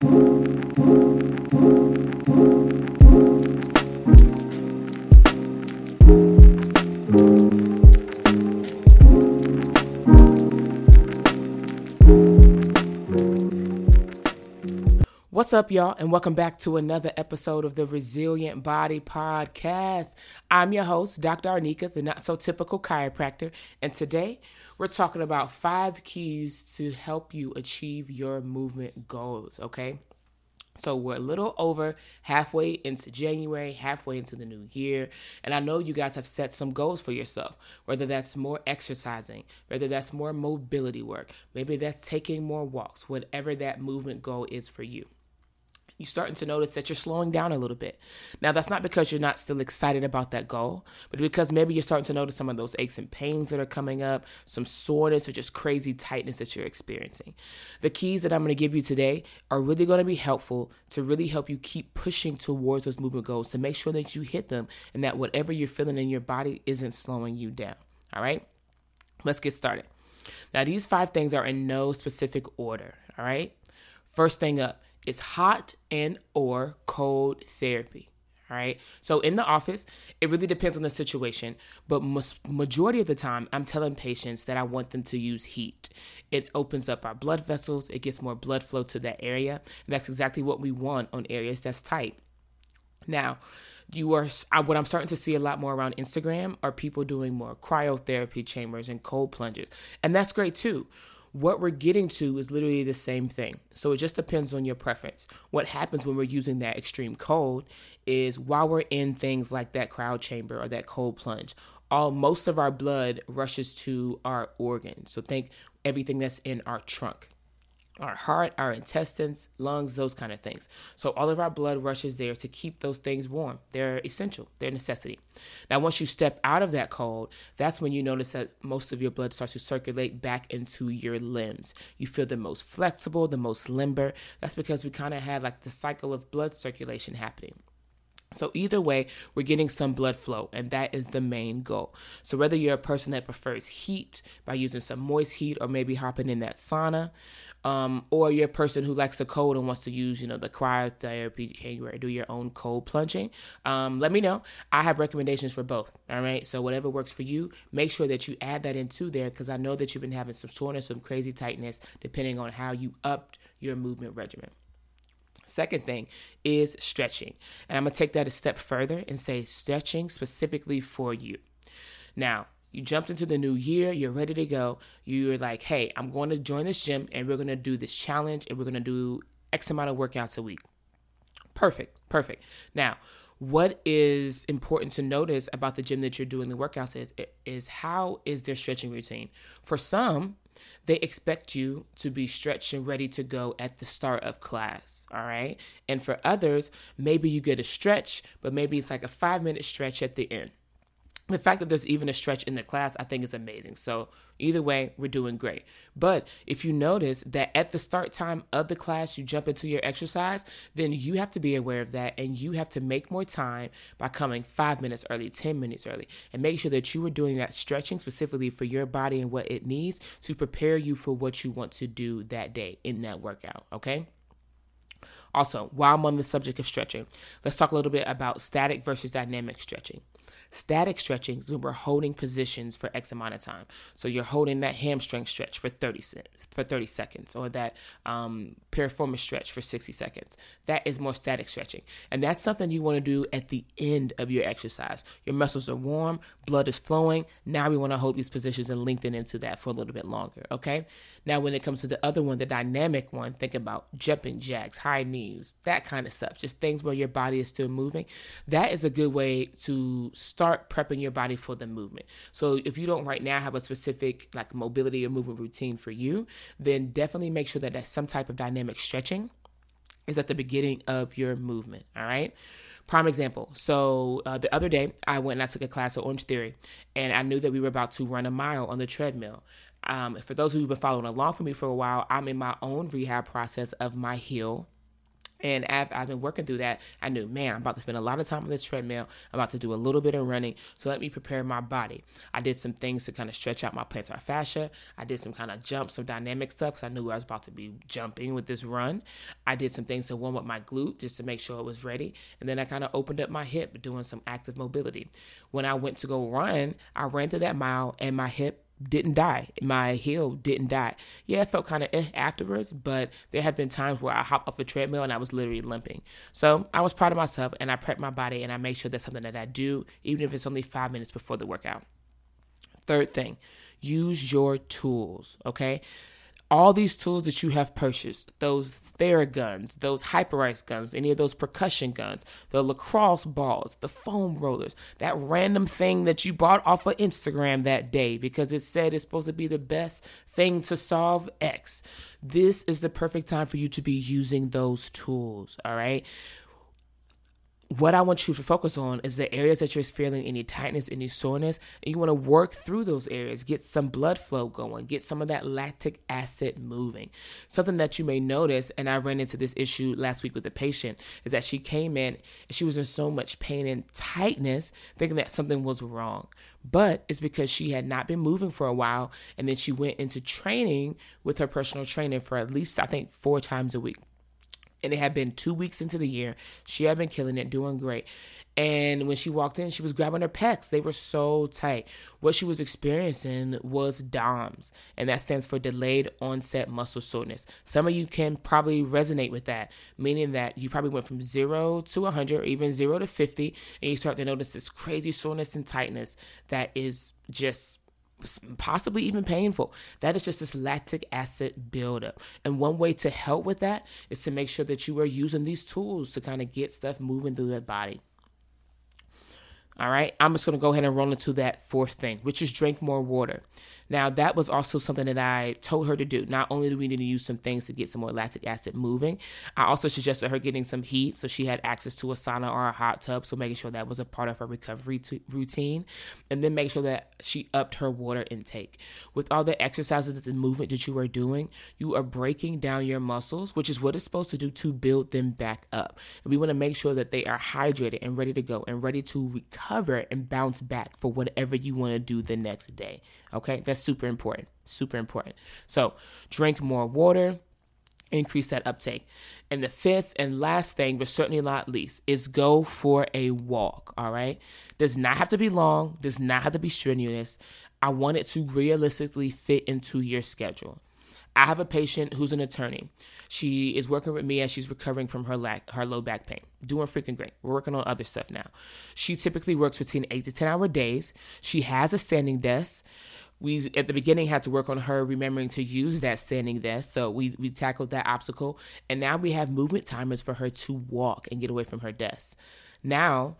thank you. What's up, y'all, and welcome back to another episode of the Resilient Body Podcast. I'm your host, Dr. Arneka, the not so typical chiropractor, and today we're talking about five keys to help you achieve your movement goals, okay? So we're a little over halfway into January, halfway into the new year, and I know you guys have set some goals for yourself, whether that's more exercising, whether that's more mobility work, maybe that's taking more walks, whatever that movement goal is for you you're starting to notice that you're slowing down a little bit. Now, that's not because you're not still excited about that goal, but because maybe you're starting to notice some of those aches and pains that are coming up, some soreness or just crazy tightness that you're experiencing. The keys that I'm going to give you today are really going to be helpful to really help you keep pushing towards those movement goals to make sure that you hit them and that whatever you're feeling in your body isn't slowing you down. All right? Let's get started. Now, these five things are in no specific order. All right? First thing up, is hot and or cold therapy. All right. So in the office, it really depends on the situation, but majority of the time, I'm telling patients that I want them to use heat. It opens up our blood vessels. It gets more blood flow to that area, and that's exactly what we want on areas that's tight. Now, you are what I'm starting to see a lot more around Instagram are people doing more cryotherapy chambers and cold plunges, and that's great too what we're getting to is literally the same thing. So it just depends on your preference. What happens when we're using that extreme cold is while we're in things like that cryo chamber or that cold plunge, all most of our blood rushes to our organs. So think everything that's in our trunk our heart, our intestines, lungs, those kind of things. So all of our blood rushes there to keep those things warm. They're essential, they're necessity. Now, once you step out of that cold, that's when you notice that most of your blood starts to circulate back into your limbs. You feel the most flexible, the most limber. That's because we kind of have like the cycle of blood circulation happening. So, either way, we're getting some blood flow, and that is the main goal. So, whether you're a person that prefers heat by using some moist heat or maybe hopping in that sauna, um, or you're a person who likes to cold and wants to use, you know, the cryotherapy chamber, do your own cold plunging, um, let me know. I have recommendations for both. All right. So, whatever works for you, make sure that you add that into there because I know that you've been having some soreness, some crazy tightness, depending on how you upped your movement regimen. Second thing is stretching. And I'm going to take that a step further and say stretching specifically for you. Now, you jumped into the new year, you're ready to go. You're like, hey, I'm going to join this gym and we're going to do this challenge and we're going to do X amount of workouts a week. Perfect, perfect. Now, what is important to notice about the gym that you're doing the workouts is is how is their stretching routine. For some, they expect you to be stretched and ready to go at the start of class, all right? And for others, maybe you get a stretch, but maybe it's like a 5-minute stretch at the end the fact that there's even a stretch in the class, I think is amazing. So either way, we're doing great. But if you notice that at the start time of the class, you jump into your exercise, then you have to be aware of that and you have to make more time by coming five minutes early, 10 minutes early, and make sure that you are doing that stretching specifically for your body and what it needs to prepare you for what you want to do that day in that workout. Okay. Also, while I'm on the subject of stretching, let's talk a little bit about static versus dynamic stretching. Static stretching is when we're holding positions for X amount of time. So you're holding that hamstring stretch for 30 for 30 seconds, or that um, piriformis stretch for 60 seconds. That is more static stretching, and that's something you want to do at the end of your exercise. Your muscles are warm, blood is flowing. Now we want to hold these positions and lengthen into that for a little bit longer. Okay. Now when it comes to the other one, the dynamic one, think about jumping jacks, high knees, that kind of stuff. Just things where your body is still moving. That is a good way to start prepping your body for the movement. So if you don't right now have a specific like mobility or movement routine for you, then definitely make sure that there's some type of dynamic stretching is at the beginning of your movement. All right. Prime example. So uh, the other day, I went and I took a class at Orange Theory, and I knew that we were about to run a mile on the treadmill. Um, for those who've been following along for me for a while, I'm in my own rehab process of my heel And I've, I've been working through that. I knew, man, I'm about to spend a lot of time on this treadmill. I'm about to do a little bit of running. So let me prepare my body. I did some things to kind of stretch out my plantar fascia. I did some kind of jumps, some dynamic stuff because I knew I was about to be jumping with this run. I did some things to warm up my glute just to make sure it was ready. And then I kind of opened up my hip doing some active mobility. When I went to go run, I ran through that mile and my hip didn't die. My heel didn't die. Yeah, it felt kind of eh afterwards, but there have been times where I hop off a treadmill and I was literally limping. So I was proud of myself and I prepped my body and I make sure that's something that I do, even if it's only five minutes before the workout. Third thing, use your tools, okay? All these tools that you have purchased those theraguns those hyperice guns any of those percussion guns the lacrosse balls the foam rollers that random thing that you bought off of instagram that day because it said it's supposed to be the best thing to solve x. This is the perfect time for you to be using those tools all right what I want you to focus on is the areas that you're feeling any tightness, any soreness, and you want to work through those areas, get some blood flow going, get some of that lactic acid moving. Something that you may notice, and I ran into this issue last week with a patient, is that she came in and she was in so much pain and tightness, thinking that something was wrong. But it's because she had not been moving for a while, and then she went into training with her personal trainer for at least, I think, four times a week and it had been two weeks into the year. She had been killing it, doing great. And when she walked in, she was grabbing her pecs. They were so tight. What she was experiencing was DOMS, and that stands for delayed onset muscle soreness. Some of you can probably resonate with that, meaning that you probably went from zero to 100 or even zero to 50, and you start to notice this crazy soreness and tightness that is just possibly even painful. That is just this lactic acid buildup. And one way to help with that is to make sure that you are using these tools to kind of get stuff moving through the body. All right, I'm just going to go ahead and roll into that fourth thing, which is drink more water. Now, that was also something that I told her to do. Not only do we need to use some things to get some more lactic acid moving, I also suggested her getting some heat so she had access to a sauna or a hot tub. So, making sure that was a part of her recovery t- routine. And then make sure that she upped her water intake. With all the exercises and the movement that you are doing, you are breaking down your muscles, which is what it's supposed to do to build them back up. And we want to make sure that they are hydrated and ready to go and ready to recover recover and bounce back for whatever you want to do the next day. Okay, that's super important. Super important. So, drink more water, increase that uptake. And the fifth and last thing, but certainly not least, is go for a walk. All right, does not have to be long, does not have to be strenuous. I want it to realistically fit into your schedule. I have a patient who's an attorney. She is working with me as she's recovering from her lack, her low back pain. Doing freaking great. We're working on other stuff now. She typically works between eight to ten hour days. She has a standing desk. We at the beginning had to work on her remembering to use that standing desk, so we we tackled that obstacle, and now we have movement timers for her to walk and get away from her desk. Now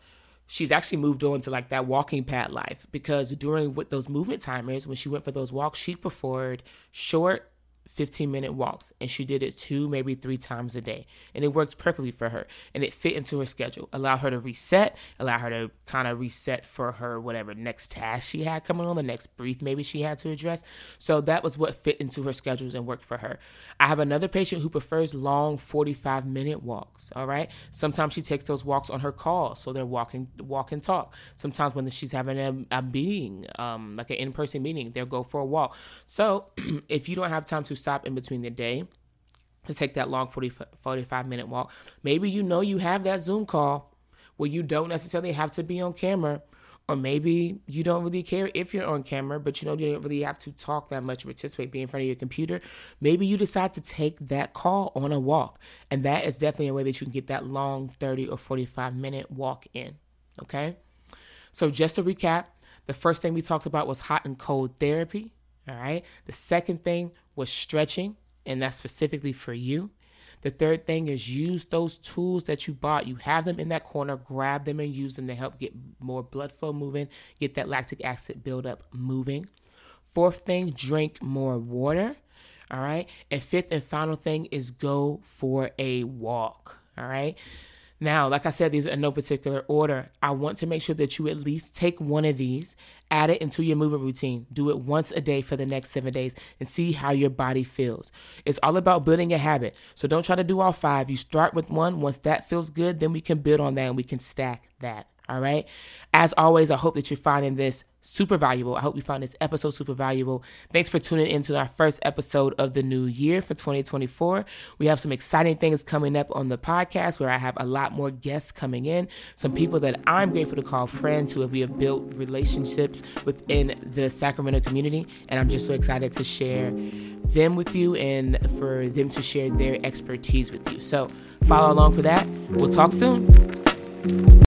she's actually moved on to like that walking pad life because during with those movement timers when she went for those walks she preferred short 15 minute walks and she did it two maybe three times a day. And it worked perfectly for her and it fit into her schedule. Allowed her to reset allow her to kind of reset for her whatever next task she had coming on the next brief maybe she had to address. So that was what fit into her schedules and worked for her. I have another patient who prefers long 45 minute walks all right? Sometimes she takes those walks on her call so they're walking walk and talk. Sometimes when she's having a, a meeting um, like an in-person meeting they'll go for a walk. So if you don't have time to stop in between the day to take that long 40, 45 minute walk. Maybe you know you have that Zoom call where you don't necessarily have to be on camera. Or maybe you don't really care if you're on camera, but you know you don't really have to talk that much participate, be in front of your computer. Maybe you decide to take that call on a walk. And that is definitely a way that you can get that long 30 or 45 minute walk in. Okay? So just to recap, the first thing we talked about was hot and cold therapy. All right. The second thing was stretching, and that's specifically for you. The third thing is use those tools that you bought. You have them in that corner, grab them and use them to help get more blood flow moving, get that lactic acid buildup moving. Fourth thing, drink more water. All right. And fifth and final thing is go for a walk. All right. Now, like I said, these are in no particular order. I want to make sure that you at least take one of these, add it into your movement routine. Do it once a day for the next seven days and see how your body feels. It's all about building a habit. So don't try to do all five. You start with one. Once that feels good, then we can build on that and we can stack that. All right. As always, I hope that you're finding this super valuable. I hope you found this episode super valuable. Thanks for tuning into our first episode of the new year for 2024. We have some exciting things coming up on the podcast where I have a lot more guests coming in, some people that I'm grateful to call friends who we have built relationships within the Sacramento community. And I'm just so excited to share them with you and for them to share their expertise with you. So follow along for that. We'll talk soon.